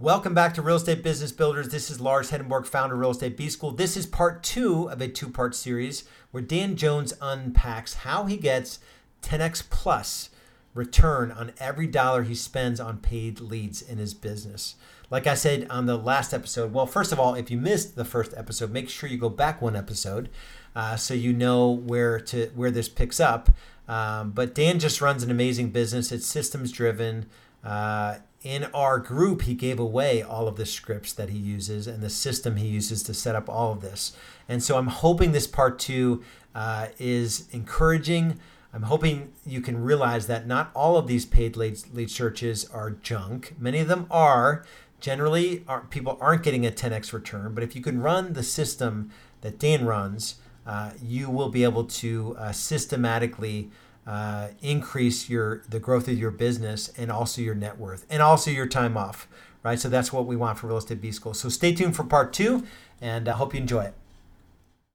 Welcome back to Real Estate Business Builders. This is Lars Hedenborg, founder of Real Estate B School. This is part two of a two part series where Dan Jones unpacks how he gets 10x plus return on every dollar he spends on paid leads in his business. Like I said on the last episode, well, first of all, if you missed the first episode, make sure you go back one episode uh, so you know where to where this picks up. Um, but Dan just runs an amazing business. It's systems driven. Uh, in our group, he gave away all of the scripts that he uses and the system he uses to set up all of this. And so I'm hoping this part two uh, is encouraging. I'm hoping you can realize that not all of these paid lead, lead searches are junk. Many of them are. Generally, are, people aren't getting a 10x return, but if you can run the system that Dan runs, uh, you will be able to uh, systematically uh, increase your the growth of your business and also your net worth and also your time off right? So that's what we want for real estate b school. So stay tuned for part two and i hope you enjoy it.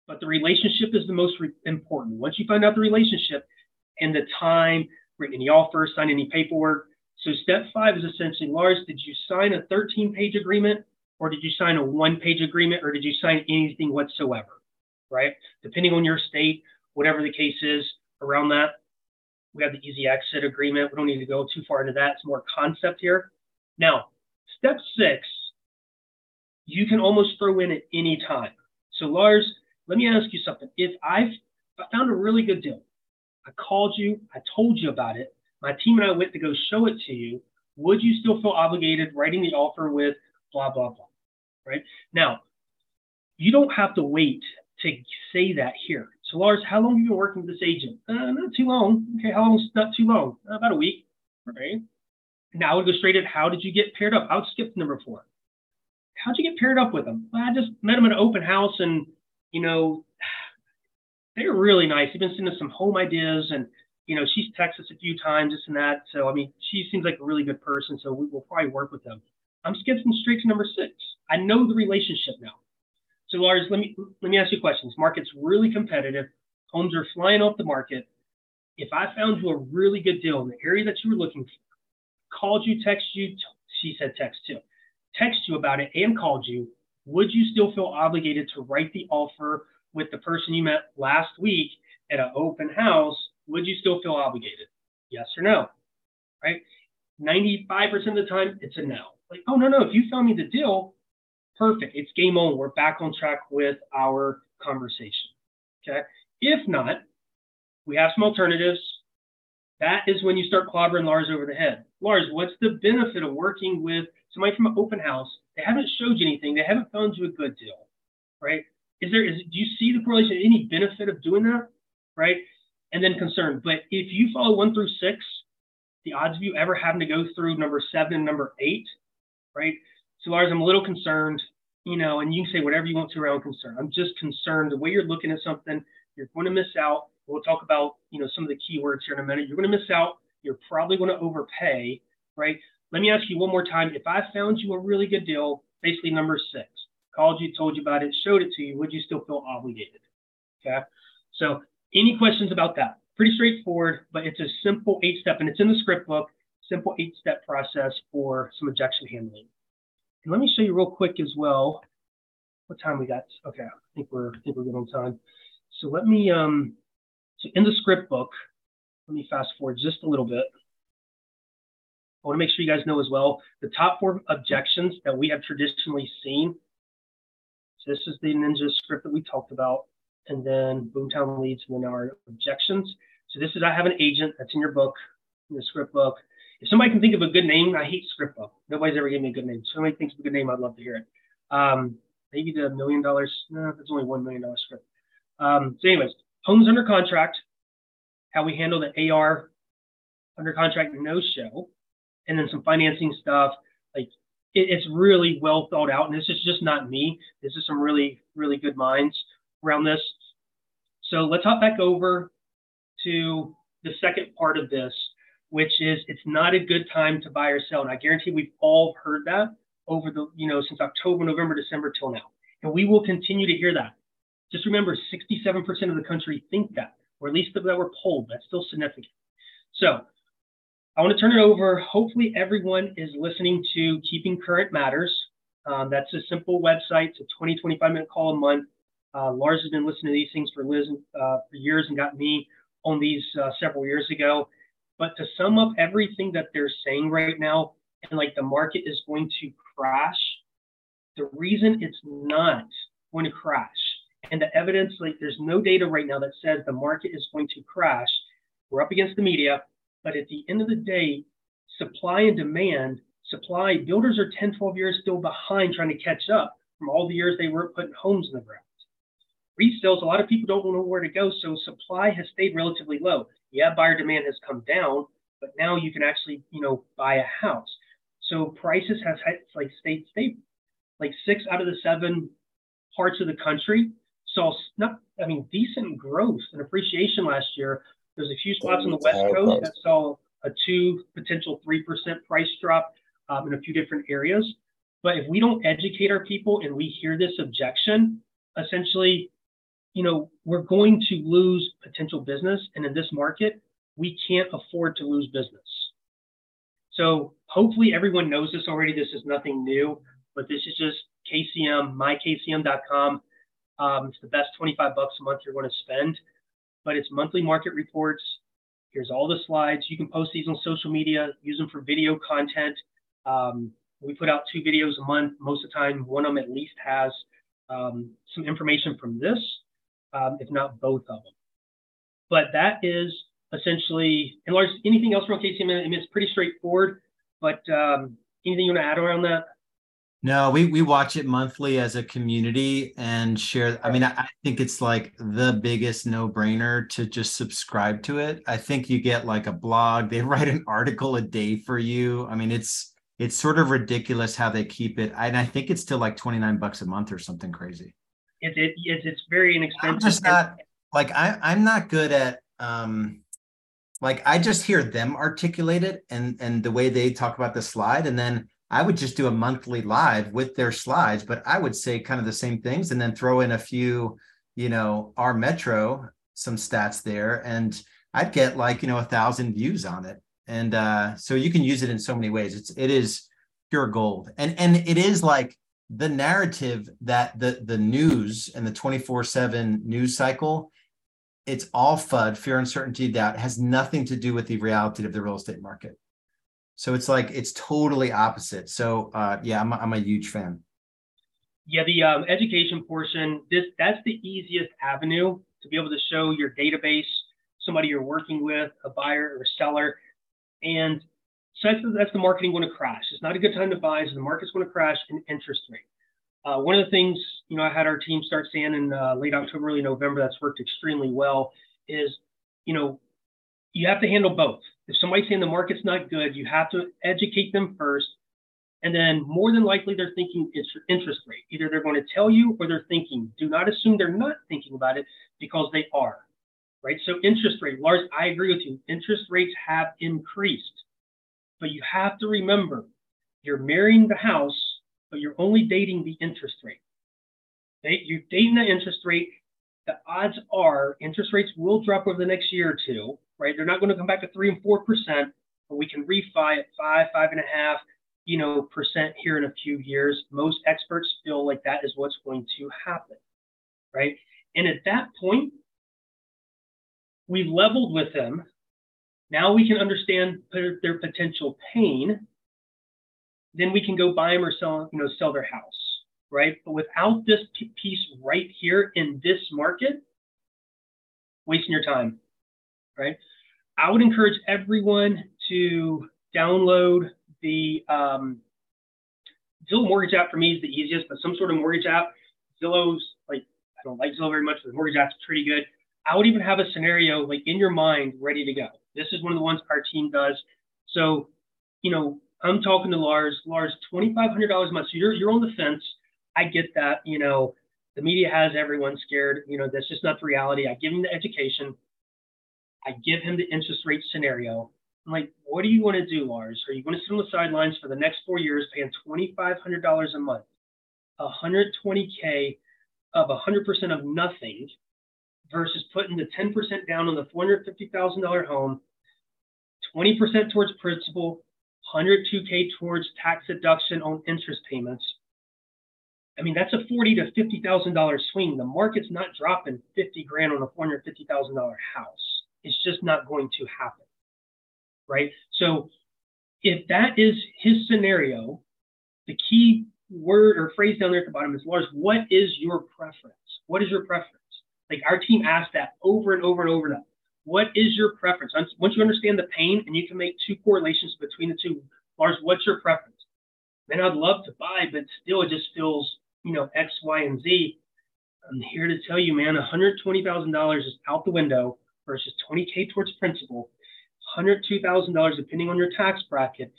But the relationship is the most re- important. Once you find out the relationship and the time written any offer sign any paperwork. So step five is essentially lars did you sign a 13 page agreement or did you sign a one page agreement or did you sign anything whatsoever right? Depending on your state whatever the case is around that we have the easy exit agreement. We don't need to go too far into that. It's more concept here. Now, step six, you can almost throw in at any time. So, Lars, let me ask you something. If I've I found a really good deal, I called you, I told you about it, my team and I went to go show it to you, would you still feel obligated writing the offer with blah, blah, blah? Right? Now, you don't have to wait to say that here. So, Lars, how long have you been working with this agent? Uh, not too long. Okay, how long? Not too long. Uh, about a week. Right. Now I would go straight at how did you get paired up? I would skip number four. How'd you get paired up with them? Well, I just met them at an open house, and you know, they're really nice. They've been sending us some home ideas, and you know, she's texted us a few times, this and that. So I mean, she seems like a really good person. So we will probably work with them. I'm skipping straight to number six. I know the relationship now. So Lars, let me let me ask you questions. Market's really competitive. Homes are flying off the market. If I found you a really good deal in the area that you were looking for, called you, text you, she said text too, text you about it and called you, would you still feel obligated to write the offer with the person you met last week at an open house? Would you still feel obligated? Yes or no? Right? 95% of the time, it's a no. Like, oh, no, no. If you found me the deal, perfect. It's game on. We're back on track with our conversation. Okay. If not, we have some alternatives. That is when you start clobbering Lars over the head. Lars, what's the benefit of working with somebody from an open house? They haven't showed you anything. They haven't found you a good deal, right? Is there? Is do you see the correlation? Any benefit of doing that, right? And then concern. But if you follow one through six, the odds of you ever having to go through number seven and number eight, right? So Lars, I'm a little concerned, you know, and you can say whatever you want to around concern. I'm just concerned the way you're looking at something, you're going to miss out. We'll talk about, you know, some of the keywords here in a minute. You're going to miss out. You're probably going to overpay, right? Let me ask you one more time. If I found you a really good deal, basically number six, called you, told you about it, showed it to you, would you still feel obligated? Okay. So any questions about that? Pretty straightforward, but it's a simple eight step, and it's in the script book, simple eight step process for some objection handling. And let me show you real quick as well. What time we got? Okay, I think we're I think we're good on time. So let me um so in the script book, let me fast forward just a little bit. I want to make sure you guys know as well the top four objections that we have traditionally seen. So this is the Ninja script that we talked about, and then Boomtown leads, and then our objections. So this is I have an agent that's in your book, in the script book. If somebody can think of a good name, I hate script. Nobody's ever given me a good name. If somebody thinks of a good name, I'd love to hear it. Um, maybe the million dollars. No, that's only one million dollar script. Um, so, anyways, homes under contract, how we handle the AR under contract no show, and then some financing stuff. Like it, it's really well thought out, and this is just not me. This is some really really good minds around this. So let's hop back over to the second part of this, which is it's not a good time to buy or sell. And I guarantee we've all heard that over the, you know, since October, November, December till now. And we will continue to hear that. Just remember 67% of the country think that, or at least that were polled. That's still significant. So I want to turn it over. Hopefully, everyone is listening to Keeping Current Matters. Um, that's a simple website. It's a 20, 25 minute call a month. Uh, Lars has been listening to these things for Liz uh, for years and got me on these uh, several years ago. But to sum up everything that they're saying right now, and like the market is going to crash, the reason it's not going to crash, and the evidence, like there's no data right now that says the market is going to crash. We're up against the media, but at the end of the day, supply and demand, supply, builders are 10, 12 years still behind trying to catch up from all the years they weren't putting homes in the ground. Resales, a lot of people don't know where to go, so supply has stayed relatively low. Yeah, buyer demand has come down, but now you can actually, you know, buy a house. So prices has like stayed stable. Like six out of the seven parts of the country saw not, I mean, decent growth and appreciation last year. There's a few spots on the West Coast that saw a two, potential three percent price drop um, in a few different areas. But if we don't educate our people and we hear this objection, essentially, you know, we're going to lose potential business. And in this market, we can't afford to lose business. So hopefully everyone knows this already. This is nothing new, but this is just KCM, mykcm.com. Um, it's the best 25 bucks a month you're going to spend, but it's monthly market reports. Here's all the slides. You can post these on social media, use them for video content. Um, we put out two videos a month. Most of the time, one of them at least has um, some information from this, um, if not both of them. But that is essentially, and Lars, anything else from KCM? I mean, it's pretty straightforward, but um, anything you want to add around that? No, we we watch it monthly as a community and share. I mean, I, I think it's like the biggest no brainer to just subscribe to it. I think you get like a blog. They write an article a day for you. I mean, it's it's sort of ridiculous how they keep it. And I think it's still like twenty nine bucks a month or something crazy. It, it, it's it's very inexpensive. I'm just not like I I'm not good at um like I just hear them articulate it and and the way they talk about the slide and then I would just do a monthly live with their slides, but I would say kind of the same things and then throw in a few, you know, our metro, some stats there, and I'd get like, you know, a thousand views on it. And uh, so you can use it in so many ways. It's it is pure gold. And and it is like the narrative that the the news and the 24-7 news cycle, it's all FUD, fear, uncertainty, doubt, has nothing to do with the reality of the real estate market. So it's like it's totally opposite. So uh, yeah, I'm a, I'm a huge fan. Yeah, the um, education portion, this that's the easiest avenue to be able to show your database, somebody you're working with, a buyer or a seller, and so that's, that's the marketing going to crash. It's not a good time to buy, so the market's going to crash in interest rate. Uh, one of the things you know I had our team start saying in uh, late October, early November that's worked extremely well is you know you have to handle both. If somebody's saying the market's not good, you have to educate them first. And then more than likely, they're thinking it's interest rate. Either they're going to tell you or they're thinking. Do not assume they're not thinking about it because they are, right? So interest rate, Lars, I agree with you. Interest rates have increased, but you have to remember you're marrying the house, but you're only dating the interest rate. You're dating the interest rate. The odds are interest rates will drop over the next year or two right? They're not going to come back to three and four percent, but we can refi at five, five and a half, you know, percent here in a few years. Most experts feel like that is what's going to happen, right? And at that point, we've leveled with them. Now we can understand their potential pain. Then we can go buy them or sell, you know, sell their house, right? But without this piece right here in this market, wasting your time right? I would encourage everyone to download the um, Zillow Mortgage app. For me, is the easiest, but some sort of mortgage app. Zillow's like I don't like Zillow very much, but the mortgage app's pretty good. I would even have a scenario like in your mind ready to go. This is one of the ones our team does. So, you know, I'm talking to Lars. Lars, twenty five hundred dollars a month. So you're you're on the fence. I get that. You know, the media has everyone scared. You know, that's just not the reality. I give him the education. I give him the interest rate scenario. I'm like, what do you want to do, Lars? Are you going to sit on the sidelines for the next four years paying $2,500 a month, 120K of 100% of nothing versus putting the 10% down on the $450,000 home, 20% towards principal, 102K towards tax deduction on interest payments. I mean, that's a forty to fifty thousand dollar swing. The market's not dropping fifty grand on a four hundred fifty thousand dollar house. It's just not going to happen, right? So, if that is his scenario, the key word or phrase down there at the bottom is Lars. What is your preference? What is your preference? Like our team asked that over and over and over. That what is your preference? Once you understand the pain and you can make two correlations between the two, Lars, what's your preference? Man, I'd love to buy, but still it just feels, you know, X, Y, and Z. I'm here to tell you, man, $120,000 is out the window versus 20K towards principal, $102,000 depending on your tax bracket.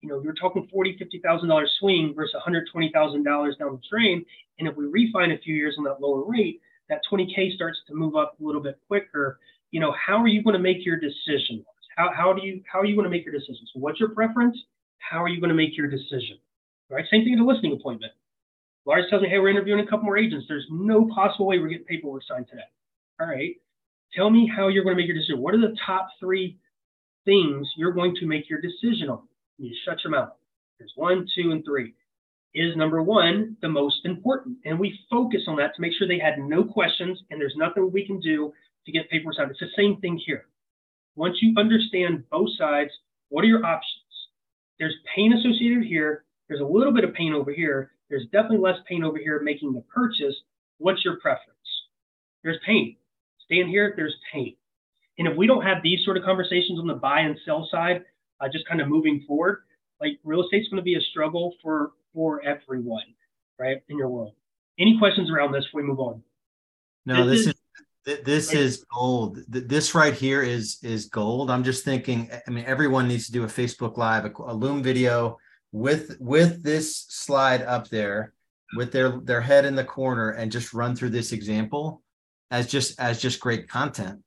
You know, you're talking $40,000, $50,000 swing versus $120,000 down the drain. And if we refine a few years on that lower rate, that 20K starts to move up a little bit quicker you know, how are you going to make your decision? How, how do you how are you going to make your decision? So what's your preference? How are you going to make your decision? Right? Same thing at a listing appointment. Lars tells me, hey, we're interviewing a couple more agents. There's no possible way we're getting paperwork signed today. All right. Tell me how you're going to make your decision. What are the top three things you're going to make your decision on? You shut your mouth. There's one, two, and three. Is number one the most important? And we focus on that to make sure they had no questions and there's nothing we can do to get paperwork signed. It's the same thing here. Once you understand both sides, what are your options? There's pain associated here. There's a little bit of pain over here. There's definitely less pain over here making the purchase. What's your preference? There's pain. Stand here, there's pain. And if we don't have these sort of conversations on the buy and sell side, uh, just kind of moving forward, like real estate's going to be a struggle for for everyone, right, in your world. Any questions around this before we move on? No, this, this is, is this is gold. This right here is is gold. I'm just thinking. I mean, everyone needs to do a Facebook Live, a, a Loom video with with this slide up there, with their their head in the corner, and just run through this example as just as just great content.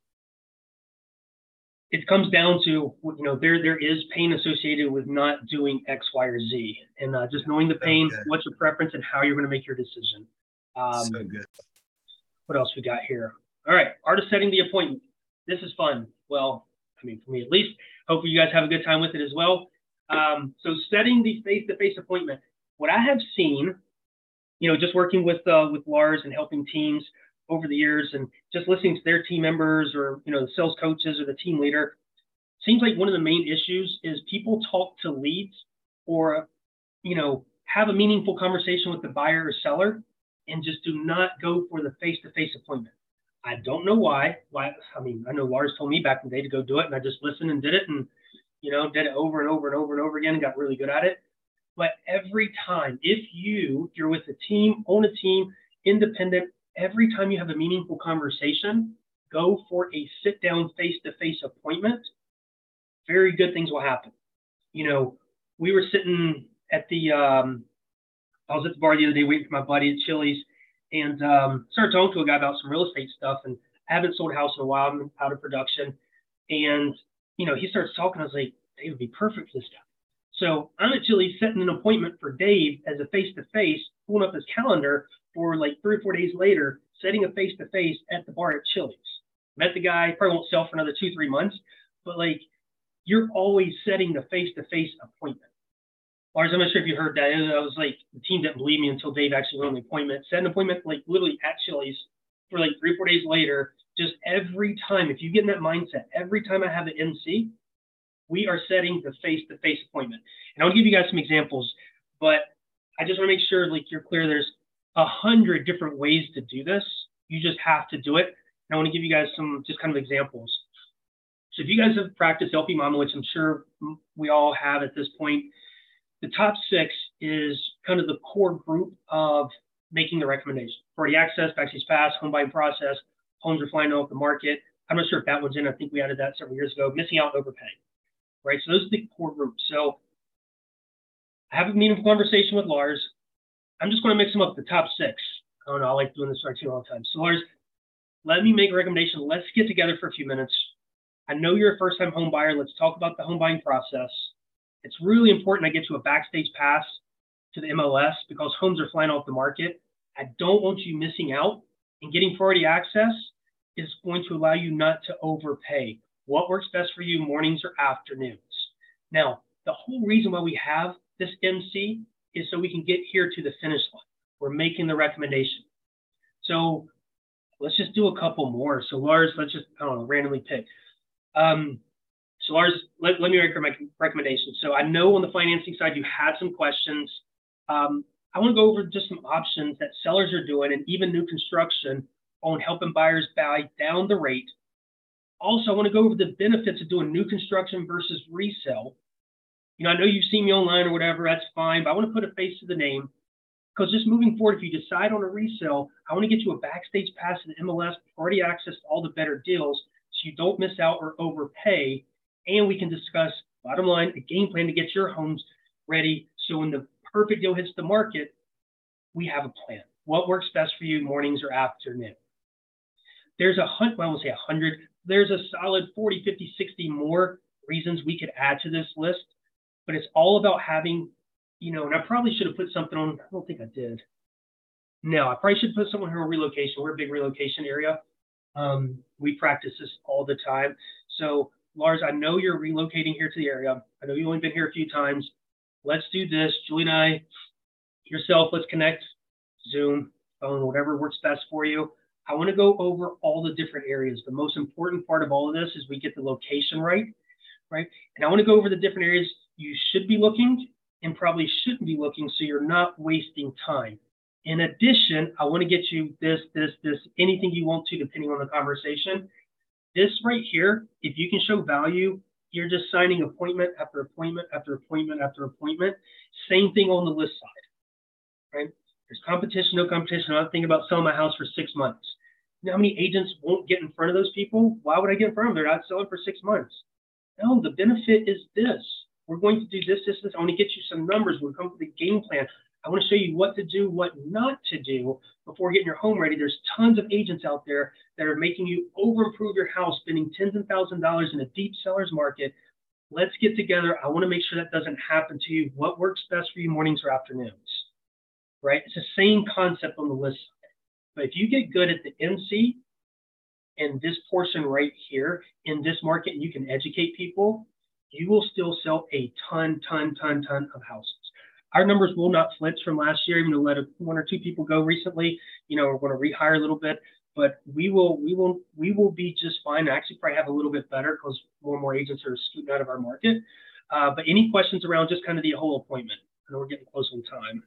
It comes down to you know there there is pain associated with not doing X, Y, or Z, and uh, just knowing the pain, what's your preference, and how you're going to make your decision. Um, so good. What else we got here? All right, art of setting the appointment. This is fun. Well, I mean, for me at least. Hopefully, you guys have a good time with it as well. Um, so, setting the face-to-face appointment. What I have seen, you know, just working with uh, with Lars and helping teams over the years, and just listening to their team members or you know the sales coaches or the team leader, seems like one of the main issues is people talk to leads or you know have a meaningful conversation with the buyer or seller and just do not go for the face-to-face appointment. I don't know why. Why? I mean, I know Lars told me back in the day to go do it, and I just listened and did it, and you know, did it over and over and over and over again, and got really good at it. But every time, if you you're with a team, own a team, independent, every time you have a meaningful conversation, go for a sit down face to face appointment. Very good things will happen. You know, we were sitting at the um, I was at the bar the other day waiting for my buddy at Chili's and um, started talking to a guy about some real estate stuff and I haven't sold a house in a while. I'm out of production. And, you know, he starts talking. I was like, Dave would be perfect for this guy. So I'm actually setting an appointment for Dave as a face to face, pulling up his calendar for like three or four days later, setting a face to face at the bar at Chili's. Met the guy, probably won't sell for another two, three months, but like you're always setting the face to face appointment. Lars, I'm not sure if you heard that. I was like, the team didn't believe me until Dave actually went on the appointment. Set an appointment like literally at Chili's for like three, or four days later. Just every time, if you get in that mindset, every time I have an MC, we are setting the face-to-face appointment. And I'll give you guys some examples, but I just want to make sure like you're clear. There's a hundred different ways to do this. You just have to do it. And I want to give you guys some just kind of examples. So if you guys have practiced LP Mama, which I'm sure we all have at this point, the top six is kind of the core group of making the recommendation. Priority access, Backstage Pass, home buying process, homes are flying off the market. I'm not sure if that one's in. I think we added that several years ago. Missing out overpaying, right? So those are the core groups. So I have a meaningful conversation with Lars. I'm just going to mix them up the top six. I don't know. I like doing this too all the time. So Lars, let me make a recommendation. Let's get together for a few minutes. I know you're a first-time home buyer. Let's talk about the home buying process. It's really important I get you a backstage pass to the MLS because homes are flying off the market. I don't want you missing out. And getting priority access is going to allow you not to overpay. What works best for you, mornings or afternoons? Now, the whole reason why we have this MC is so we can get here to the finish line. We're making the recommendation. So let's just do a couple more. So Lars, let's just, I don't know, randomly pick. Um, so Lars, let, let me make my recommendation. So I know on the financing side, you had some questions. Um, I want to go over just some options that sellers are doing and even new construction on helping buyers buy down the rate. Also, I want to go over the benefits of doing new construction versus resale. You know, I know you've seen me online or whatever, that's fine, but I want to put a face to the name because just moving forward, if you decide on a resale, I want to get you a backstage pass to the MLS, already access to all the better deals so you don't miss out or overpay. And we can discuss, bottom line, a game plan to get your homes ready. So when the perfect deal hits the market, we have a plan. What works best for you, mornings or afternoon? There's a hundred, well, I won't say a hundred, there's a solid 40, 50, 60 more reasons we could add to this list, but it's all about having, you know, and I probably should have put something on, I don't think I did. No, I probably should put someone here on relocation. We're a big relocation area. Um, we practice this all the time. So, Lars, I know you're relocating here to the area. I know you've only been here a few times. Let's do this. Julie and I, yourself, let's connect, Zoom, phone, whatever works best for you. I want to go over all the different areas. The most important part of all of this is we get the location right, right? And I want to go over the different areas you should be looking and probably shouldn't be looking so you're not wasting time. In addition, I want to get you this, this, this, anything you want to, depending on the conversation. This right here, if you can show value, you're just signing appointment after appointment after appointment after appointment. Same thing on the list side, right? There's competition, no competition. I'm thinking about selling my house for six months. You know how many agents won't get in front of those people? Why would I get in front of them? They're not selling for six months. No, the benefit is this. We're going to do this, this, this. I want to get you some numbers. We'll come up with a game plan. I want to show you what to do, what not to do before getting your home ready. There's tons of agents out there that are making you over improve your house, spending tens and thousands of dollars in a deep seller's market. Let's get together. I want to make sure that doesn't happen to you. What works best for you, mornings or afternoons? Right? It's the same concept on the list But if you get good at the MC and this portion right here in this market, and you can educate people, you will still sell a ton, ton, ton, ton of houses. Our numbers will not flinch from last year, even though let one or two people go recently. You know, we're going to rehire a little bit, but we will, we will, we will be just fine. Actually, probably have a little bit better because more and more agents are scooting out of our market. Uh, but any questions around just kind of the whole appointment? I know we're getting close on time.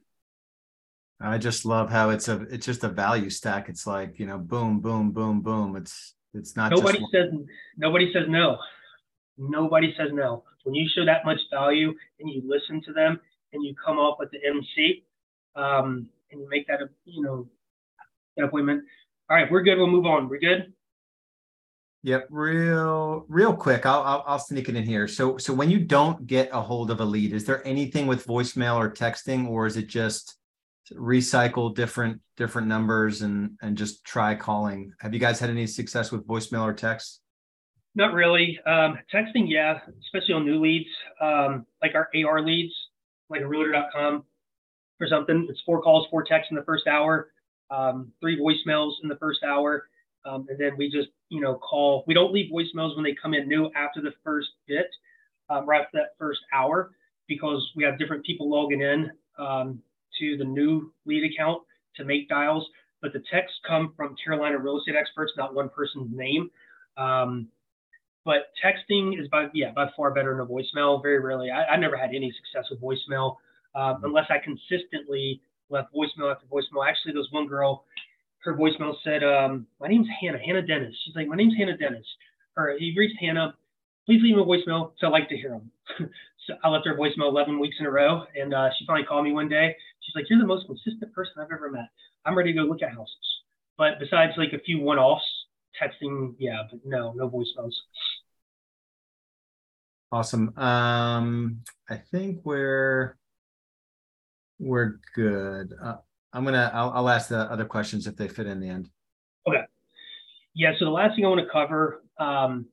I just love how it's a it's just a value stack. It's like you know, boom, boom, boom, boom. It's it's not. Nobody says nobody says no. Nobody says no. When you show that much value and you listen to them and you come up with the MC um, and you make that you know that appointment. All right, we're good. We'll move on. We're good. Yep, real real quick. I'll, I'll, I'll sneak it in here. So so when you don't get a hold of a lead, is there anything with voicemail or texting, or is it just recycle different different numbers and and just try calling? Have you guys had any success with voicemail or text? Not really. Um, texting, yeah, especially on new leads, um, like our AR leads like a realtor.com or something. It's four calls, four texts in the first hour, um, three voicemails in the first hour. Um, and then we just, you know, call. We don't leave voicemails when they come in new after the first bit, um, right after that first hour, because we have different people logging in um, to the new lead account to make dials. But the texts come from Carolina real estate experts, not one person's name. Um, but texting is by yeah by far better than a voicemail. Very rarely, I, I never had any success with voicemail um, unless I consistently left voicemail after voicemail. Actually, there was one girl, her voicemail said, um, "My name's Hannah, Hannah Dennis." She's like, "My name's Hannah Dennis." Or he reached Hannah. Please leave me a voicemail, so I like to hear them. so I left her voicemail 11 weeks in a row, and uh, she finally called me one day. She's like, "You're the most consistent person I've ever met. I'm ready to go look at houses." But besides like a few one-offs, texting, yeah, but no, no voicemails. Awesome. Um, I think we're we're good. Uh, I'm gonna. I'll, I'll ask the other questions if they fit in the end. Okay. Yeah. So the last thing I want to cover. Um,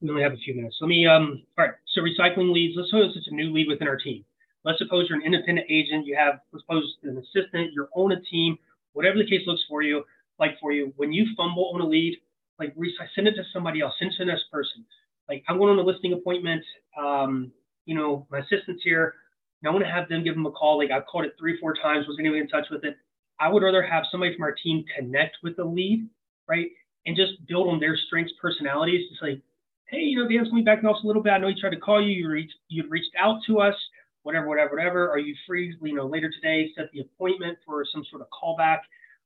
we only have a few minutes. Let me. Um. All right. So recycling leads. Let's suppose it's a new lead within our team. Let's suppose you're an independent agent. You have. Let's suppose an assistant. You're on a team. Whatever the case looks for you, like for you. When you fumble on a lead, like send it to somebody else, send it to this person. Like I'm going on a listing appointment. Um, you know, my assistant's here. And I want to have them give them a call. Like I've called it three, four times. Was anyone in touch with it? I would rather have somebody from our team connect with the lead, right? And just build on their strengths, personalities. It's like, hey, you know, Dan's coming back in office a little bit. I know he tried to call you. You reached, you reached out to us. Whatever, whatever, whatever. Are you free? You know, later today, set the appointment for some sort of callback.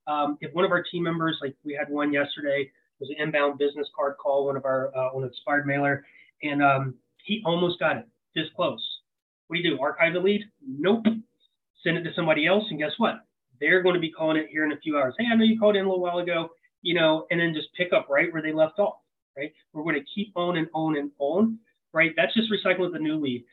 Um, if one of our team members, like we had one yesterday, was an inbound business card call, one of our uh, on expired mailer, and um, he almost got it this close. What do you do? Archive the lead? Nope. Send it to somebody else, and guess what? They're going to be calling it here in a few hours. Hey, I know you called in a little while ago, you know, and then just pick up right where they left off. Right? We're going to keep on and on and on. Right? That's just recycling the new lead.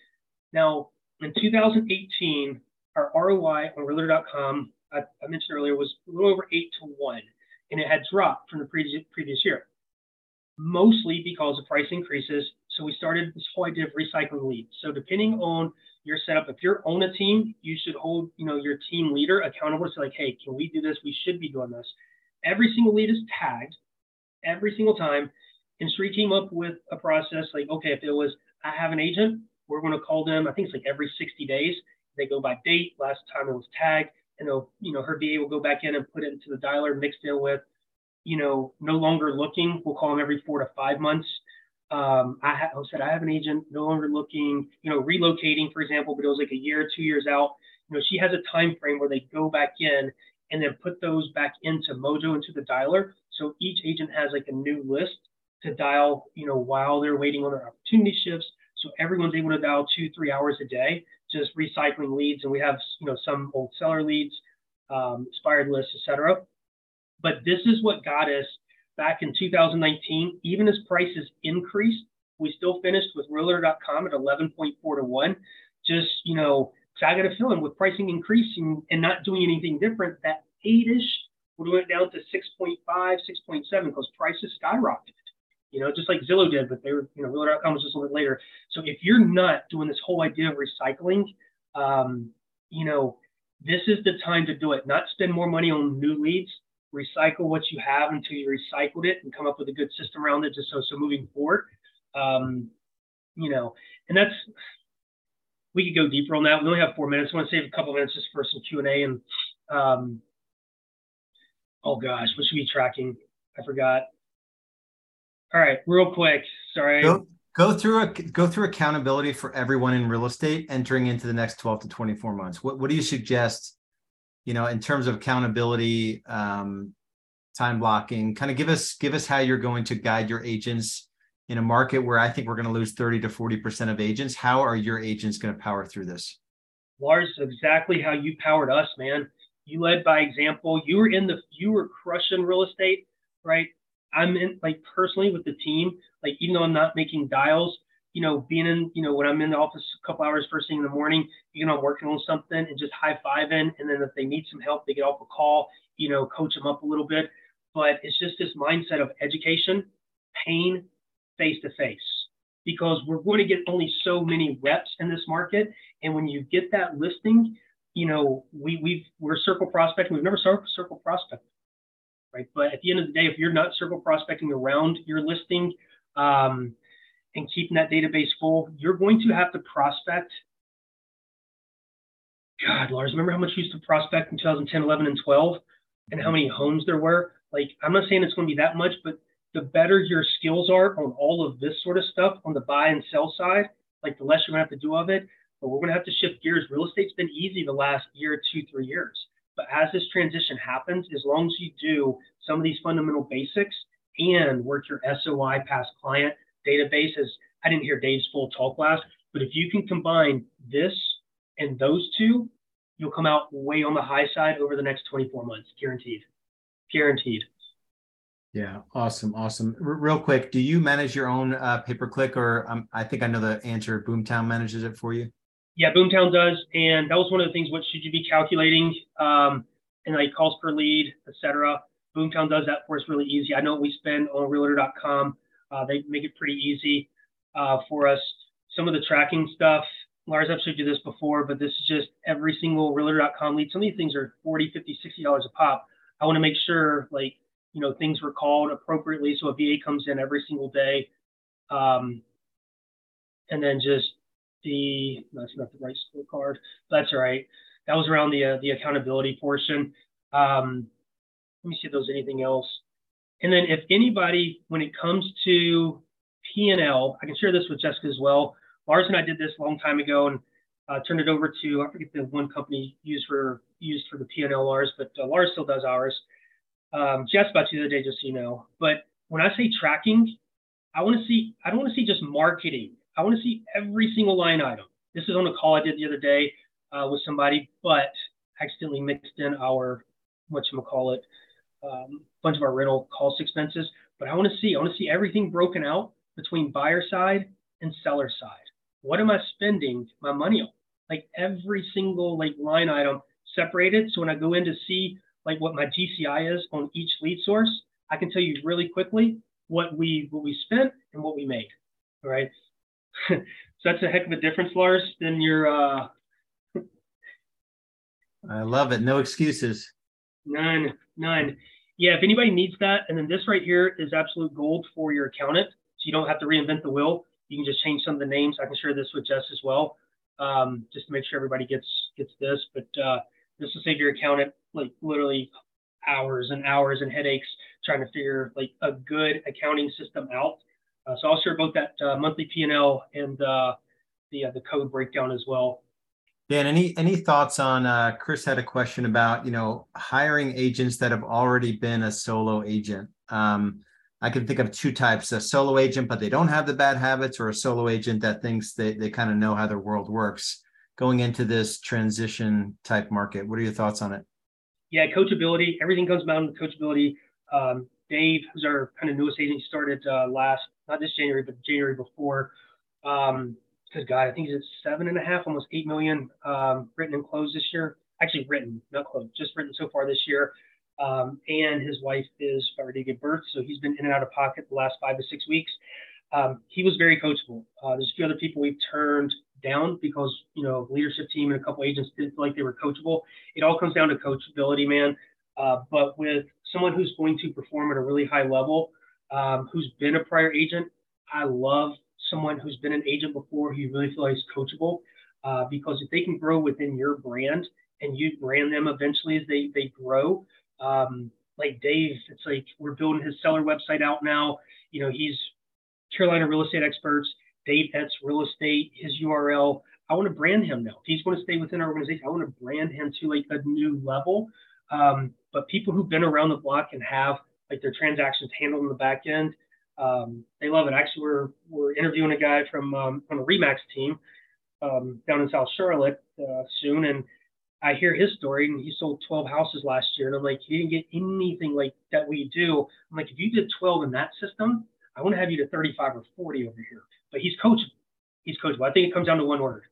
Now, in 2018, our ROI on Realtor.com, I, I mentioned earlier, was a little over eight to one and it had dropped from the previous previous year, mostly because of price increases. So we started this whole idea of recycling leads. So depending on your setup, if you're on a team, you should hold you know your team leader accountable to like, hey, can we do this? We should be doing this. Every single lead is tagged every single time. And Sri came up with a process like, okay, if it was I have an agent, we're going to call them. I think it's like every 60 days. They go by date. Last time it was tagged and they'll, you know, her VA will go back in and put it into the dialer mixed in with, you know, no longer looking. We'll call them every four to five months. Um, I, ha- I said I have an agent no longer looking, you know, relocating, for example, but it was like a year, two years out. You know, she has a time frame where they go back in and then put those back into Mojo into the dialer. So each agent has like a new list to dial, you know, while they're waiting on their opportunity shifts. So everyone's able to dial two, three hours a day just recycling leads, and we have you know some old seller leads, um, expired lists, etc. But this is what got us back in 2019. Even as prices increased, we still finished with Realtor.com at 11.4 to one. Just you know, so I got a feeling with pricing increasing and not doing anything different, that eight-ish would went down to 6.5, 6.7 because prices skyrocketed you know, just like Zillow did, but they were, you know, Realtor.com was just a little bit later. So if you're not doing this whole idea of recycling, um, you know, this is the time to do it. Not spend more money on new leads. Recycle what you have until you recycled it and come up with a good system around it. Just so so moving forward, um, you know, and that's we could go deeper on that. We only have four minutes. I want to save a couple minutes just for some Q and A. And um, oh gosh, what should we be tracking? I forgot. All right, real quick. Sorry. Go, go through a go through accountability for everyone in real estate entering into the next 12 to 24 months. What what do you suggest, you know, in terms of accountability, um, time blocking? Kind of give us give us how you're going to guide your agents in a market where I think we're going to lose 30 to 40% of agents. How are your agents going to power through this? Lars, exactly how you powered us, man. You led by example. You were in the you were crushing real estate, right? I'm in like personally with the team, like even though I'm not making dials, you know, being in, you know, when I'm in the office a couple hours first thing in the morning, you know, I'm working on something and just high fiving. And then if they need some help, they get off a call, you know, coach them up a little bit. But it's just this mindset of education, pain, face to face, because we're going to get only so many reps in this market. And when you get that listing, you know, we, we've, we're circle prospecting. We've never circle, circle prospect right? But at the end of the day, if you're not circle prospecting around your listing um, and keeping that database full, you're going to have to prospect. God, Lars, remember how much you used to prospect in 2010, 11, and 12, and how many homes there were? Like, I'm not saying it's going to be that much, but the better your skills are on all of this sort of stuff on the buy and sell side, like the less you're going to have to do of it. But we're going to have to shift gears. Real estate's been easy the last year, two, three years. But as this transition happens, as long as you do some of these fundamental basics and work your SOI past client databases, I didn't hear Dave's full talk last, but if you can combine this and those two, you'll come out way on the high side over the next 24 months, guaranteed. Guaranteed. Yeah, awesome, awesome. R- real quick, do you manage your own uh, pay per click, or um, I think I know the answer. Boomtown manages it for you. Yeah, Boomtown does, and that was one of the things. What should you be calculating? Um, and like calls per lead, etc. Boomtown does that for us really easy. I know we spend on Realtor.com. Uh, they make it pretty easy uh, for us. Some of the tracking stuff, Lars, I've showed you this before, but this is just every single Realtor.com lead. Some of these things are 40, 50, 60 dollars a pop. I want to make sure like you know, things were called appropriately. So a VA comes in every single day. Um, and then just the, that's not the right scorecard. That's all right. That was around the, uh, the accountability portion. Um, let me see if there's anything else. And then if anybody, when it comes to P&L, I can share this with Jessica as well. Lars and I did this a long time ago and uh, turned it over to, I forget the one company used for used for the P&L Lars, but uh, Lars still does ours. Um, asked about you the other day, just so you know. But when I say tracking, I want to see, I don't want to see just marketing. I want to see every single line item. This is on a call I did the other day uh, with somebody, but accidentally mixed in our, what you call it, um, bunch of our rental cost expenses. But I want to see, I want to see everything broken out between buyer side and seller side. What am I spending my money on? Like every single like line item separated. So when I go in to see like what my GCI is on each lead source, I can tell you really quickly what we what we spent and what we made. All right. so that's a heck of a difference, Lars, than your uh I love it. No excuses. None, none. Yeah, if anybody needs that, and then this right here is absolute gold for your accountant. So you don't have to reinvent the wheel. You can just change some of the names. I can share this with Jess as well, um, just to make sure everybody gets gets this. But uh, this will save your accountant like literally hours and hours and headaches trying to figure like a good accounting system out. Uh, so I'll share both that uh, monthly P&L and uh, the uh, the code breakdown as well. Dan, any any thoughts on? Uh, Chris had a question about you know hiring agents that have already been a solo agent. Um, I can think of two types: a solo agent, but they don't have the bad habits, or a solo agent that thinks they they kind of know how their world works. Going into this transition type market, what are your thoughts on it? Yeah, coachability. Everything comes down to coachability. Um, Dave, who's our kind of newest agent, started uh, last not this January, but January before. Um, good God, I think he's at seven and a half, almost eight million um, written and closed this year. Actually, written, not closed, just written so far this year. Um, and his wife is about ready to give birth, so he's been in and out of pocket the last five to six weeks. Um, he was very coachable. Uh, there's a few other people we've turned down because you know leadership team and a couple agents didn't feel like they were coachable. It all comes down to coachability, man. Uh, but with someone who's going to perform at a really high level, um, who's been a prior agent, I love someone who's been an agent before who you really feel like is coachable. Uh, because if they can grow within your brand and you brand them eventually as they they grow, um, like Dave, it's like we're building his seller website out now. You know, he's Carolina real estate experts, Dave Etz real estate, his URL. I want to brand him now. If he's going to stay within our organization, I want to brand him to like a new level. Um, but people who've been around the block and have like their transactions handled in the back end, um, they love it. Actually, we're we're interviewing a guy from um, on a Remax team um, down in South Charlotte uh, soon, and I hear his story, and he sold 12 houses last year, and I'm like, he didn't get anything like that we do. I'm like, if you did 12 in that system, I want to have you to 35 or 40 over here. But he's coachable. He's coachable. I think it comes down to one word.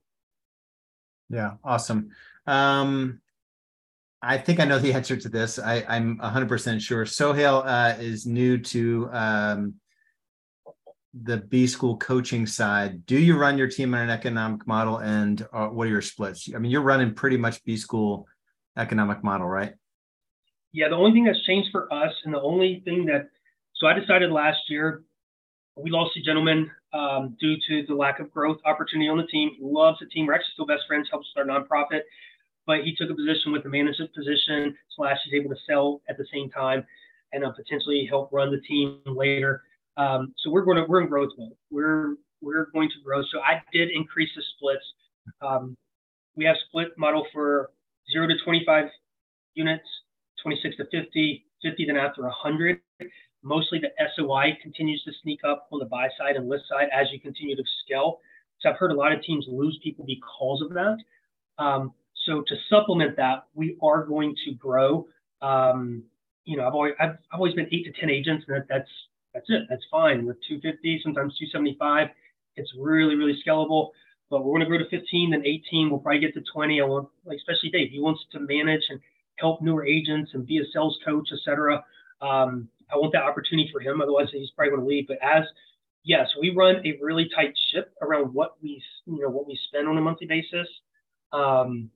Yeah, awesome. Um, I think I know the answer to this. I, am 100% sure. Sohail uh, is new to um, the B school coaching side, do you run your team on an economic model and uh, what are your splits? I mean, you're running pretty much B school economic model, right? Yeah, the only thing that's changed for us and the only thing that, so I decided last year, we lost a gentleman um, due to the lack of growth opportunity on the team. He loves the team. We're actually still best friends, helps start nonprofit, but he took a position with the management position slash he's able to sell at the same time and uh, potentially help run the team later. Um, so we're going to we're in growth mode. We're we're going to grow. So I did increase the splits. Um, we have split model for zero to 25 units, 26 to 50, 50 then after 100. Mostly the SOI continues to sneak up on the buy side and list side as you continue to scale. So I've heard a lot of teams lose people because of that. Um, so to supplement that, we are going to grow. Um, you know, I've always I've, I've always been eight to ten agents, and that, that's that's it. That's fine. With 250, sometimes 275, it's really, really scalable. But we're going to grow to 15, then 18. We'll probably get to 20. I want, like, especially Dave, he wants to manage and help newer agents and be a sales coach, etc. Um, I want that opportunity for him. Otherwise, he's probably going to leave. But as yes, we run a really tight ship around what we, you know, what we spend on a monthly basis. Um,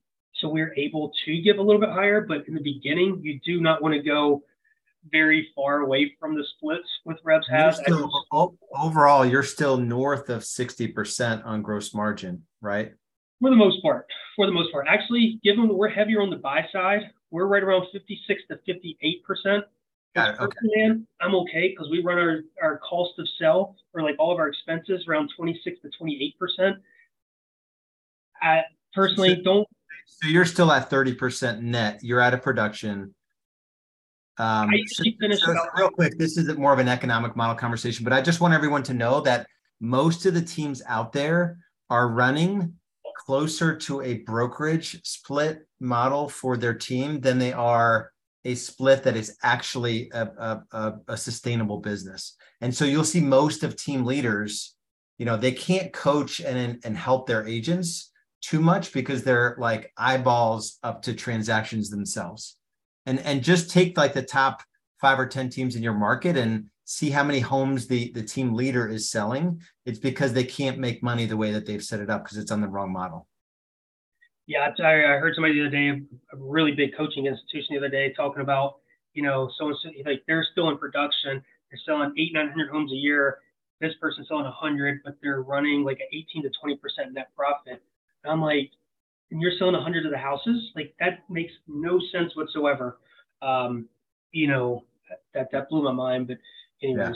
so we're able to give a little bit higher, but in the beginning, you do not want to go very far away from the splits with reps. Still, overall, you're still north of 60% on gross margin, right? For the most part. For the most part. Actually, given we're heavier on the buy side, we're right around 56 to 58%. Got it. Okay. Man, I'm okay because we run our, our cost of sell or like all of our expenses around 26 to 28%. I personally don't So you're still at 30% net. You're out of production. Um, so- so real quick, this isn't more of an economic model conversation, but I just want everyone to know that most of the teams out there are running closer to a brokerage split model for their team than they are a split that is actually a, a, a, a sustainable business. And so you'll see most of team leaders, you know, they can't coach and, and help their agents too much because they're like eyeballs up to transactions themselves. And and just take like the top five or 10 teams in your market and see how many homes the, the team leader is selling. It's because they can't make money the way that they've set it up because it's on the wrong model. Yeah, I, I heard somebody the other day, a really big coaching institution the other day, talking about, you know, so like they're still in production, they're selling eight, nine hundred homes a year. This person's selling hundred, but they're running like an eighteen to twenty percent net profit. And I'm like, and you're selling a hundred of the houses, like that makes no sense whatsoever. Um, you know, that that blew my mind. But anyways,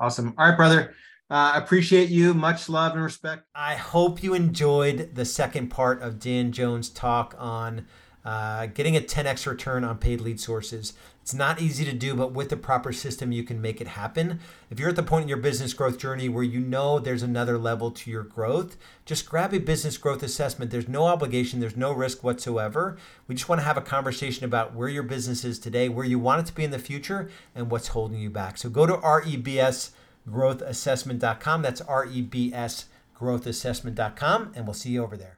Awesome. All right, brother. Uh, appreciate you. Much love and respect. I hope you enjoyed the second part of Dan Jones' talk on uh, getting a 10x return on paid lead sources. It's not easy to do, but with the proper system, you can make it happen. If you're at the point in your business growth journey where you know there's another level to your growth, just grab a business growth assessment. There's no obligation, there's no risk whatsoever. We just want to have a conversation about where your business is today, where you want it to be in the future, and what's holding you back. So go to rebsgrowthassessment.com. That's rebsgrowthassessment.com, and we'll see you over there.